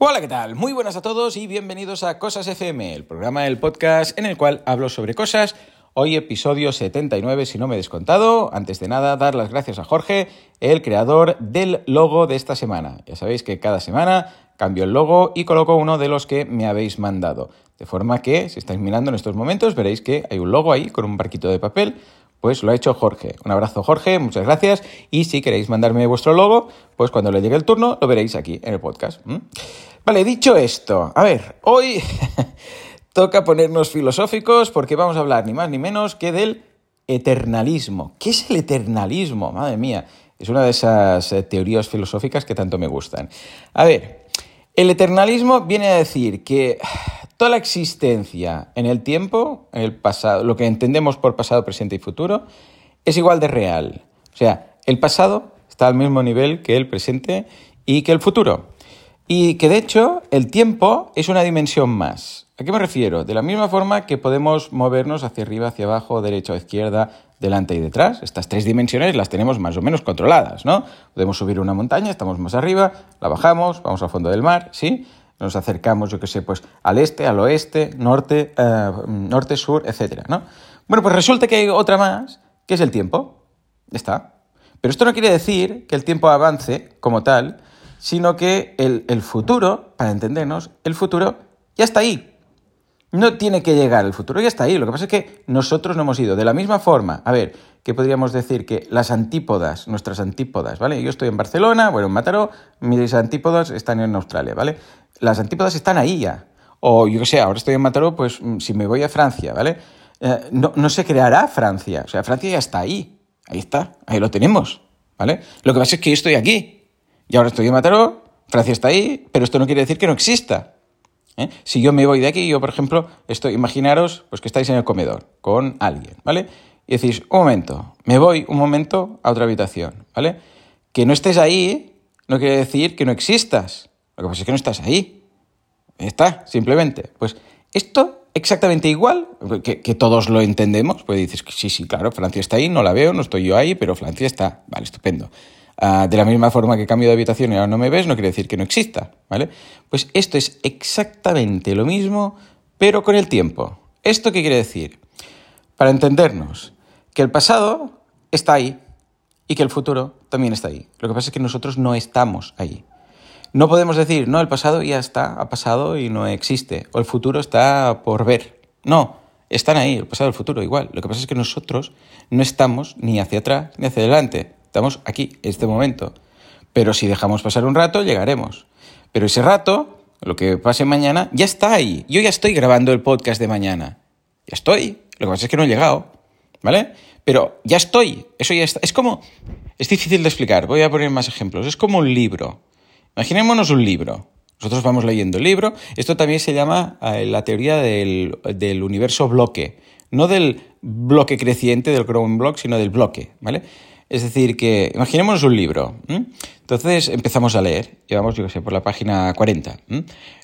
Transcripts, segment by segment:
Hola, ¿qué tal? Muy buenas a todos y bienvenidos a Cosas FM, el programa del podcast en el cual hablo sobre cosas. Hoy episodio 79, si no me he descontado. Antes de nada, dar las gracias a Jorge, el creador del logo de esta semana. Ya sabéis que cada semana cambio el logo y coloco uno de los que me habéis mandado. De forma que, si estáis mirando en estos momentos, veréis que hay un logo ahí con un barquito de papel pues lo ha hecho Jorge. Un abrazo Jorge, muchas gracias. Y si queréis mandarme vuestro logo, pues cuando le llegue el turno lo veréis aquí en el podcast. Vale, dicho esto, a ver, hoy toca ponernos filosóficos porque vamos a hablar ni más ni menos que del eternalismo. ¿Qué es el eternalismo? Madre mía, es una de esas eh, teorías filosóficas que tanto me gustan. A ver, el eternalismo viene a decir que toda la existencia en el tiempo, el pasado, lo que entendemos por pasado, presente y futuro, es igual de real. O sea, el pasado está al mismo nivel que el presente y que el futuro. Y que de hecho el tiempo es una dimensión más. ¿A qué me refiero? De la misma forma que podemos movernos hacia arriba, hacia abajo, derecha o izquierda, delante y detrás. Estas tres dimensiones las tenemos más o menos controladas, ¿no? Podemos subir una montaña, estamos más arriba, la bajamos, vamos al fondo del mar, ¿sí? Nos acercamos, yo qué sé, pues al este, al oeste, norte, eh, norte, sur, etcétera, ¿no? Bueno, pues resulta que hay otra más, que es el tiempo. Está. Pero esto no quiere decir que el tiempo avance como tal, sino que el, el futuro, para entendernos, el futuro ya está ahí. No tiene que llegar, el futuro ya está ahí. Lo que pasa es que nosotros no hemos ido. De la misma forma, a ver, que podríamos decir que las antípodas, nuestras antípodas, ¿vale? Yo estoy en Barcelona, bueno, en Mataró, mis antípodas están en Australia, ¿vale? Las antípodas están ahí ya. O yo qué sé, ahora estoy en Mataró, pues mm, si me voy a Francia, ¿vale? Eh, no, no se creará Francia. O sea, Francia ya está ahí. Ahí está, ahí lo tenemos, ¿vale? Lo que pasa es que yo estoy aquí. Y ahora estoy en Mataró, Francia está ahí, pero esto no quiere decir que no exista. ¿Eh? Si yo me voy de aquí, yo por ejemplo, estoy, imaginaros pues, que estáis en el comedor con alguien, ¿vale? Y decís, un momento, me voy un momento a otra habitación, ¿vale? Que no estés ahí no quiere decir que no existas. Lo que pasa es que no estás ahí. Está, simplemente. Pues esto exactamente igual, que, que, todos lo entendemos, pues dices, sí, sí, claro, Francia está ahí, no la veo, no estoy yo ahí, pero Francia está. Vale, estupendo. Uh, de la misma forma que cambio de habitación y ahora no me ves, no quiere decir que no exista, ¿vale? Pues esto es exactamente lo mismo, pero con el tiempo. ¿Esto qué quiere decir? Para entendernos, que el pasado está ahí y que el futuro también está ahí. Lo que pasa es que nosotros no estamos ahí. No podemos decir, no, el pasado ya está, ha pasado y no existe, o el futuro está por ver. No, están ahí, el pasado y el futuro igual. Lo que pasa es que nosotros no estamos ni hacia atrás ni hacia adelante. Estamos aquí, en este momento. Pero si dejamos pasar un rato, llegaremos. Pero ese rato, lo que pase mañana, ya está ahí. Yo ya estoy grabando el podcast de mañana. Ya estoy. Lo que pasa es que no he llegado. ¿Vale? Pero ya estoy. Eso ya está. Es como... Es difícil de explicar. Voy a poner más ejemplos. Es como un libro. Imaginémonos un libro. Nosotros vamos leyendo el libro. Esto también se llama eh, la teoría del, del universo bloque. No del bloque creciente del Chrome Block, sino del bloque, ¿vale? Es decir, que imaginémonos un libro. Entonces empezamos a leer, llevamos, yo qué sé, por la página 40.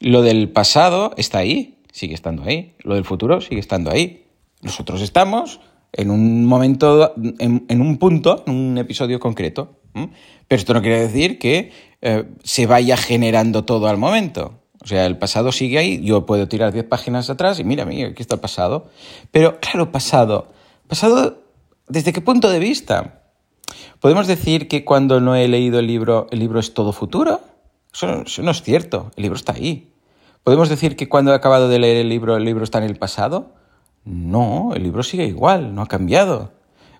Lo del pasado está ahí, sigue estando ahí. Lo del futuro sigue estando ahí. Nosotros estamos en un momento, en, un punto, en un episodio concreto. Pero esto no quiere decir que eh, se vaya generando todo al momento. O sea, el pasado sigue ahí, yo puedo tirar 10 páginas atrás y mira, mira, aquí está el pasado. Pero claro, pasado. ¿Pasado desde qué punto de vista? ¿Podemos decir que cuando no he leído el libro, el libro es todo futuro? Eso, no es cierto, el libro está ahí. ¿Podemos decir que cuando he acabado de leer el libro, el libro está en el pasado? No, el libro sigue igual, no ha cambiado.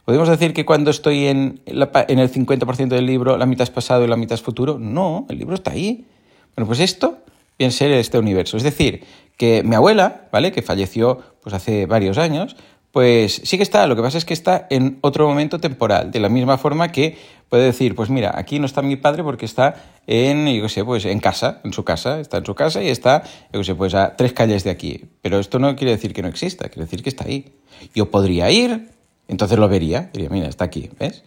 ¿Podemos decir que cuando estoy en, en el 50% del libro, la mitad es pasado y la mitad es futuro? No, el libro está ahí. Bueno, pues esto a ser este universo. Es decir, que mi abuela, ¿vale? Que falleció pues hace varios años, pues sí que está, lo que pasa es que está en otro momento temporal, de la misma forma que puede decir, pues mira, aquí no está mi padre porque está en, yo qué sé, pues en casa, en su casa, está en su casa y está, yo qué sé, pues a tres calles de aquí. Pero esto no quiere decir que no exista, quiere decir que está ahí. Yo podría ir, entonces lo vería, diría, mira, está aquí, ¿ves?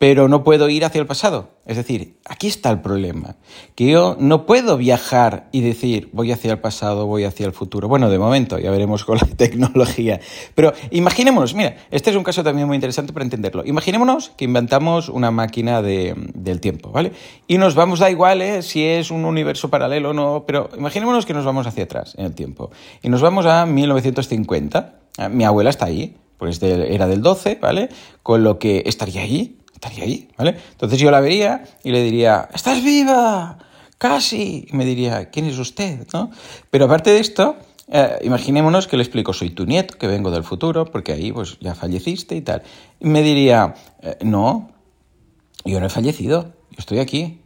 Pero no puedo ir hacia el pasado. Es decir, aquí está el problema, que yo no puedo viajar y decir voy hacia el pasado, voy hacia el futuro. Bueno, de momento, ya veremos con la tecnología. Pero imaginémonos, mira, este es un caso también muy interesante para entenderlo. Imaginémonos que inventamos una máquina del tiempo, ¿vale? Y nos vamos, da igual ¿eh? si es un universo paralelo o no, pero imaginémonos que nos vamos hacia atrás en el tiempo. Y nos vamos a 1950. Ah, mi abuela está ahí, pues era del 12, ¿vale? Con lo que estaría allí estaría ahí, ¿vale? Entonces yo la vería y le diría, ¡estás viva! ¡Casi! Y me diría, ¿quién es usted? ¿no? Pero aparte de esto, eh, imaginémonos que le explico, soy tu nieto, que vengo del futuro, porque ahí pues ya falleciste y tal. Y me diría, eh, no, yo no he fallecido, yo estoy aquí.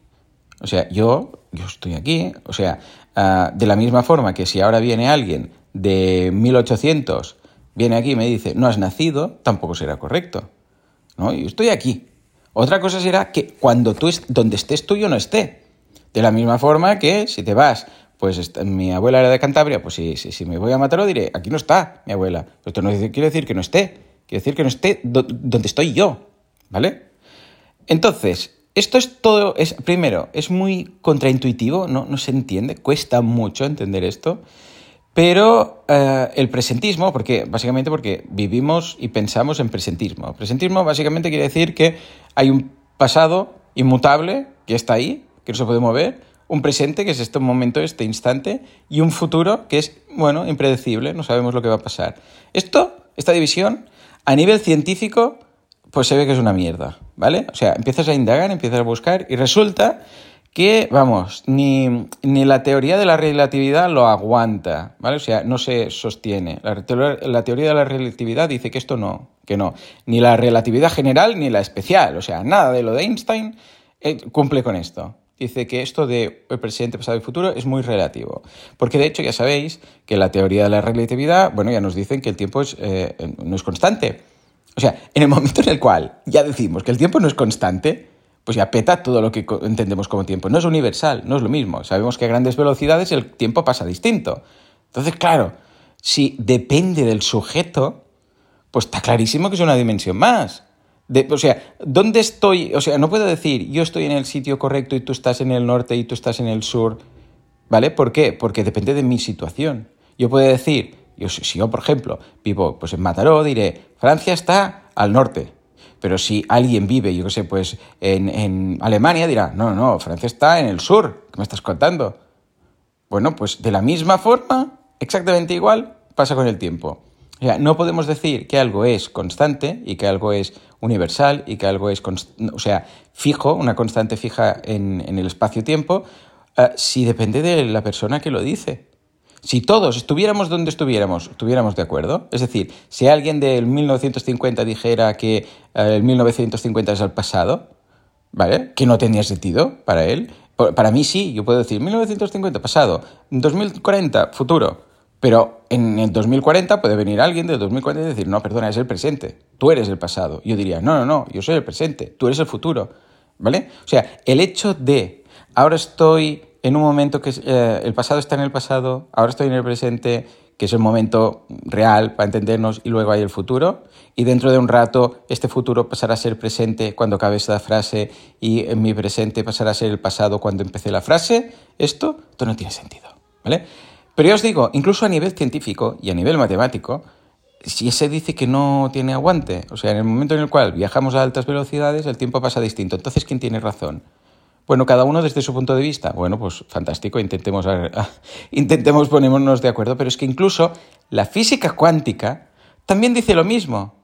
O sea, yo, yo estoy aquí. O sea, ah, de la misma forma que si ahora viene alguien de 1800, viene aquí y me dice, no has nacido, tampoco será correcto. ¿no? Yo estoy aquí. Otra cosa será que cuando tú, donde estés tú, yo no esté. De la misma forma que si te vas, pues mi abuela era de Cantabria, pues si, si, me voy a Mataró diré, aquí no está mi abuela. Esto no quiere decir que no esté, quiere decir que no esté donde estoy yo, ¿vale? Entonces, esto es todo, es, primero, es muy contraintuitivo, no, no se entiende, cuesta mucho entender esto. Pero eh, el presentismo, porque básicamente porque vivimos y pensamos en presentismo. Presentismo básicamente quiere decir que hay un pasado inmutable que está ahí, que no se puede mover, un presente que es este momento, este instante, y un futuro que es, bueno, impredecible, no sabemos lo que va a pasar. Esto, esta división, a nivel científico, pues se ve que es una mierda, ¿vale? O sea, empiezas a indagar, empiezas a buscar y resulta que, vamos, ni, la teoría de la relatividad lo aguanta, ¿vale? O sea, no se sostiene. La, teoría de la relatividad dice que esto no, que no. Ni la relatividad general ni la especial, o sea, nada de lo de Einstein eh, cumple con esto. Dice que esto de el presente, pasado y futuro es muy relativo. Porque de hecho ya sabéis que la teoría de la relatividad, bueno, ya nos dicen que el tiempo es, eh, no es constante. O sea, en el momento en el cual ya decimos que el tiempo no es constante, pues ya peta todo lo que entendemos como tiempo. No es universal, no es lo mismo. Sabemos que a grandes velocidades el tiempo pasa distinto. Entonces, claro, si depende del sujeto, pues está clarísimo que es una dimensión más. o sea, ¿dónde estoy? O sea, no puedo decir yo estoy en el sitio correcto y tú estás en el norte y tú estás en el sur. ¿Vale? ¿Por qué? Porque depende de mi situación. Yo puedo decir, yo, si yo, por ejemplo, vivo pues en Mataró, diré, Francia está al norte. Pero si alguien vive, yo qué sé, pues en, Alemania, dirá, no, no, Francia está en el sur, ¿qué me estás contando? Bueno, pues de la misma forma, exactamente igual, pasa con el tiempo. O sea, no podemos decir que algo es constante y que algo es universal y que algo es, o sea, fijo, una constante fija en, el espacio-tiempo, eh, si depende de la persona que lo dice. Si todos estuviéramos donde estuviéramos, estuviéramos de acuerdo, es decir, si alguien del 1950 dijera que eh, el 1950 es el pasado, ¿vale? Que no tenía sentido para él. Para mí sí, yo puedo decir 1950 pasado, 2040 futuro. Pero en el 2040 puede venir alguien del 2040 y decir, no, perdona, es el presente, tú eres el pasado. Yo diría, no, no, no, yo soy el presente, tú eres el futuro. ¿Vale? O sea, el hecho de ahora estoy en un momento que eh, el pasado está en el pasado, ahora estoy en el presente, que es el momento real para entendernos, y luego hay el futuro, y dentro de un rato este futuro pasará a ser presente cuando acabe esta frase, y en mi presente pasará a ser el pasado cuando empecé la frase, esto, esto no tiene sentido, ¿vale? Pero ya os digo, incluso a nivel científico y a nivel matemático, si se dice que no tiene aguante, o sea, en el momento en el cual viajamos a altas velocidades, el tiempo pasa distinto. Entonces, ¿quién tiene razón? Bueno, cada uno desde su punto de vista. Bueno, pues fantástico, intentemos, intentemos ponernos de acuerdo, pero es que incluso la física cuántica también dice lo mismo,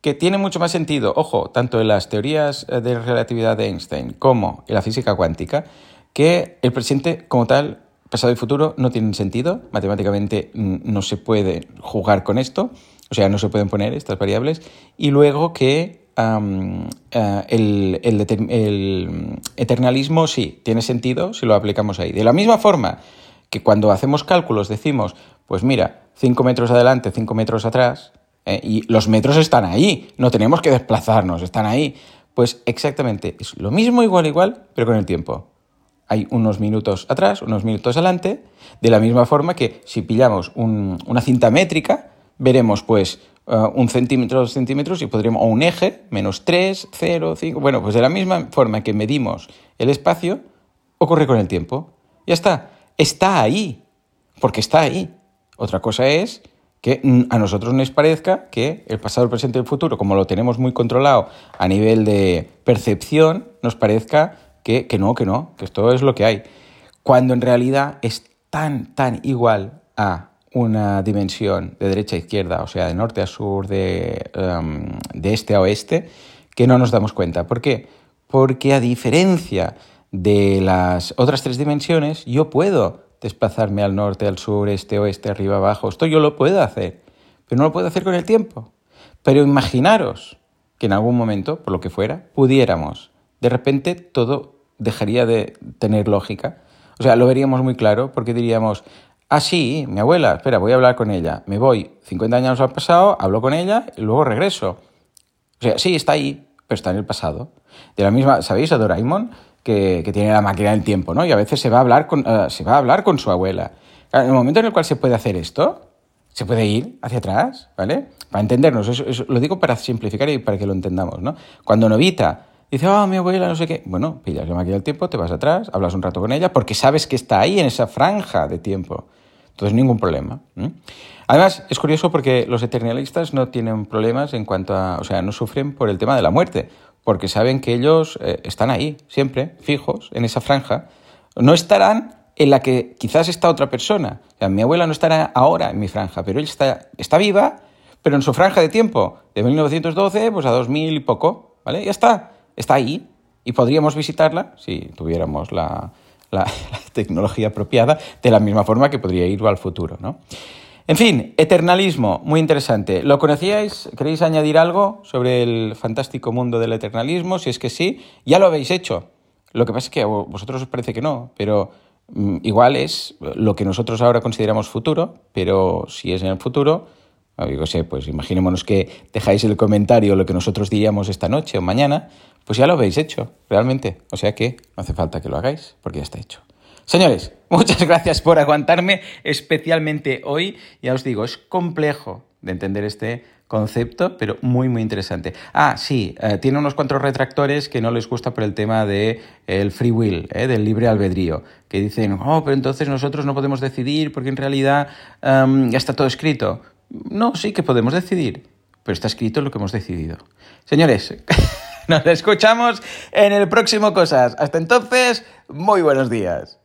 que tiene mucho más sentido, ojo, tanto en las teorías eh, de relatividad de Einstein como en la física cuántica, que el presente como tal, pasado y futuro no tienen sentido, matemáticamente mm, no se puede jugar con esto, o sea, no se pueden poner estas variables, y luego que eh, el, eternalismo sí, tiene sentido si lo aplicamos ahí. De la misma forma que cuando hacemos cálculos decimos, pues mira, 5 metros adelante, 5 metros atrás, eh, y los metros están ahí, no tenemos que desplazarnos, están ahí. Pues exactamente, es lo mismo igual igual, pero con el tiempo. Hay unos minutos atrás, unos minutos adelante, de la misma forma que si pillamos una cinta métrica, veremos pues uh, un centímetro, dos centímetros y podríamos, o un eje, menos 3, 0, 5. Bueno, pues de la misma forma que medimos el espacio, ocurre con el tiempo. Ya está. Está ahí. Porque está ahí. Otra cosa es que a nosotros nos parezca que el pasado, el presente y el futuro, como lo tenemos muy controlado a nivel de percepción, nos parezca que, que no, que no, que esto es lo que hay. Cuando en realidad es tan, tan igual a una dimensión de derecha a izquierda, o sea, de norte a sur, de, um, de este a oeste, que no nos damos cuenta. ¿Por qué? Porque a diferencia de las otras tres dimensiones, yo puedo desplazarme al norte, al sur, este, oeste, arriba, abajo. Esto yo lo puedo hacer, pero no lo puedo hacer con el tiempo. Pero imaginaros que en algún momento, por lo que fuera, pudiéramos. De repente todo dejaría de tener lógica. O sea, lo veríamos muy claro porque diríamos, ah, sí, mi abuela, espera, voy a hablar con ella. Me voy 50 años al pasado, hablo con ella y luego regreso. O sea, sí, está ahí, pero está en el pasado. De la misma, ¿sabéis? A Doraemon que, tiene la máquina del tiempo, ¿no? Y a veces se va a hablar con, eh, se va a hablar con su abuela. En el momento en el cual se puede hacer esto, se puede ir hacia atrás, ¿vale? Para entendernos, eso, lo digo para simplificar y para que lo entendamos, ¿no? Cuando Novita dice, ah, mi abuela, no sé qué, bueno, pillas la máquina del tiempo, te vas atrás, hablas un rato con ella, porque sabes que está ahí en esa franja de tiempo. Entonces, ningún problema. Además, es curioso porque los eternalistas no tienen problemas en cuanto a, o sea, no sufren por el tema de la muerte porque saben que ellos eh, están ahí, siempre, fijos, en esa franja. No estarán en la que quizás está otra persona. O sea, mi abuela no estará ahora en mi franja, pero ella está, está viva, pero en su franja de tiempo, de 1912 pues a 2000 y poco, ¿vale? Ya está, está ahí. Y podríamos visitarla si tuviéramos la, tecnología apropiada, de la misma forma que podría ir al futuro, ¿no? En fin, eternalismo, muy interesante. ¿Lo conocíais? ¿Queréis añadir algo sobre el fantástico mundo del eternalismo? Si es que sí, ya lo habéis hecho. Lo que pasa es que a vosotros os parece que no, pero mm, igual es lo que nosotros ahora consideramos futuro, pero si es en el futuro, yo sé, pues imaginémonos que dejáis el comentario lo que nosotros diríamos esta noche o mañana, pues ya lo habéis hecho, realmente. O sea que no hace falta que lo hagáis, porque ya está hecho. Señores, muchas gracias por aguantarme, especialmente hoy. Ya os digo, es complejo de entender este concepto, pero muy, muy interesante. Ah, sí, eh, tiene unos cuantos retractores que no les gusta por el tema del el free will, eh, del libre albedrío, que dicen, oh, pero entonces nosotros no podemos decidir porque en realidad em, ya está todo escrito. No, sí que podemos decidir, pero está escrito lo que hemos decidido. Señores, nos escuchamos en el próximo Cosas. Hasta entonces, muy buenos días.